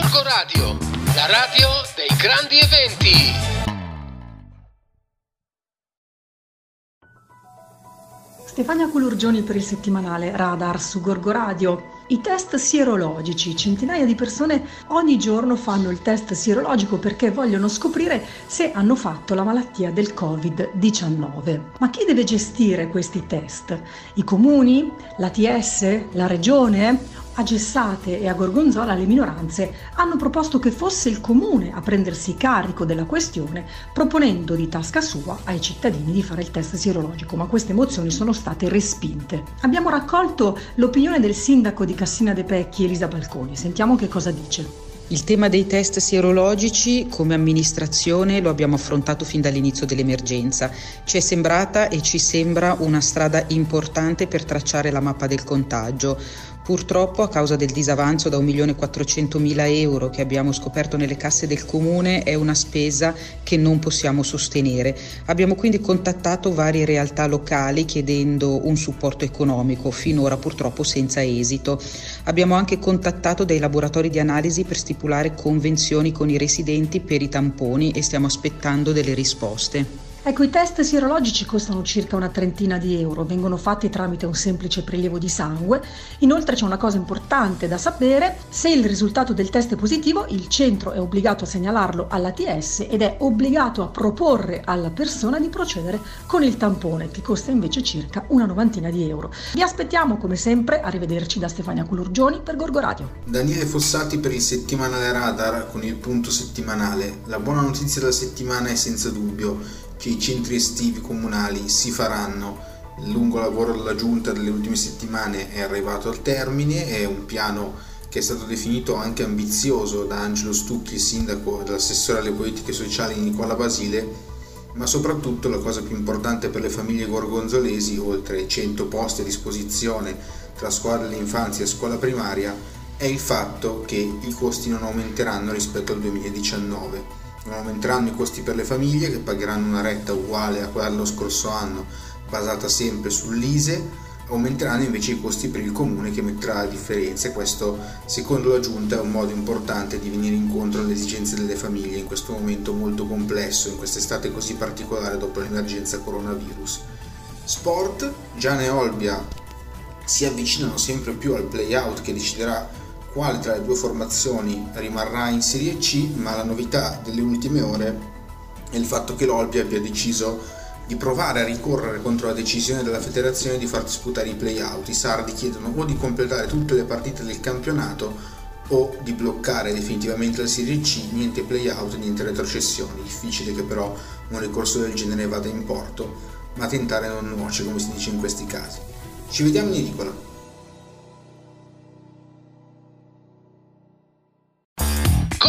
Gorgo Radio, la radio dei grandi eventi. Stefania Culurgioni per il settimanale Radar su Gorgo Radio. I test sierologici, centinaia di persone ogni giorno fanno il test sierologico perché vogliono scoprire se hanno fatto la malattia del Covid-19. Ma chi deve gestire questi test? I comuni? L'ATS? La regione? A Gessate e a Gorgonzola le minoranze hanno proposto che fosse il comune a prendersi carico della questione, proponendo di tasca sua ai cittadini di fare il test sierologico, ma queste mozioni sono state respinte. Abbiamo raccolto l'opinione del sindaco di Cassina de Pecchi, Elisa Balconi. Sentiamo che cosa dice. Il tema dei test sierologici come amministrazione lo abbiamo affrontato fin dall'inizio dell'emergenza. Ci è sembrata e ci sembra una strada importante per tracciare la mappa del contagio. Purtroppo a causa del disavanzo da 1.400.000 euro che abbiamo scoperto nelle casse del comune è una spesa che non possiamo sostenere. Abbiamo quindi contattato varie realtà locali chiedendo un supporto economico, finora purtroppo senza esito. Abbiamo anche contattato dei laboratori di analisi per stipulare convenzioni con i residenti per i tamponi e stiamo aspettando delle risposte. Ecco, i test sierologici costano circa una trentina di euro, vengono fatti tramite un semplice prelievo di sangue. Inoltre c'è una cosa importante da sapere, se il risultato del test è positivo, il centro è obbligato a segnalarlo all'ATS ed è obbligato a proporre alla persona di procedere con il tampone, che costa invece circa una novantina di euro. Vi aspettiamo come sempre, arrivederci da Stefania Culurgioni per Gorgo Radio. Daniele Fossati per il settimanale Radar con il punto settimanale. La buona notizia della settimana è senza dubbio che i centri estivi comunali si faranno. Il lungo lavoro della giunta delle ultime settimane è arrivato al termine, è un piano che è stato definito anche ambizioso da Angelo Stucchi, il sindaco dall'assessore alle politiche sociali Nicola Basile, ma soprattutto la cosa più importante per le famiglie gorgonzolesi, oltre ai 100 posti a disposizione tra scuola dell'infanzia e scuola primaria, è il fatto che i costi non aumenteranno rispetto al 2019 non aumenteranno i costi per le famiglie che pagheranno una retta uguale a quella dello scorso anno basata sempre sull'ISE, aumenteranno invece i costi per il comune che metterà la differenza e questo secondo la giunta è un modo importante di venire incontro alle esigenze delle famiglie in questo momento molto complesso, in quest'estate così particolare dopo l'emergenza coronavirus. Sport, Gianna e Olbia si avvicinano sempre più al play-out che deciderà quale tra le due formazioni rimarrà in Serie C, ma la novità delle ultime ore è il fatto che l'Olbia abbia deciso di provare a ricorrere contro la decisione della federazione di far disputare i play-out. I sardi chiedono o di completare tutte le partite del campionato o di bloccare definitivamente la Serie C, niente play-out, niente retrocessioni. Difficile che però un ricorso del genere vada in porto, ma tentare non nuoce, come si dice in questi casi. Ci vediamo in edicola.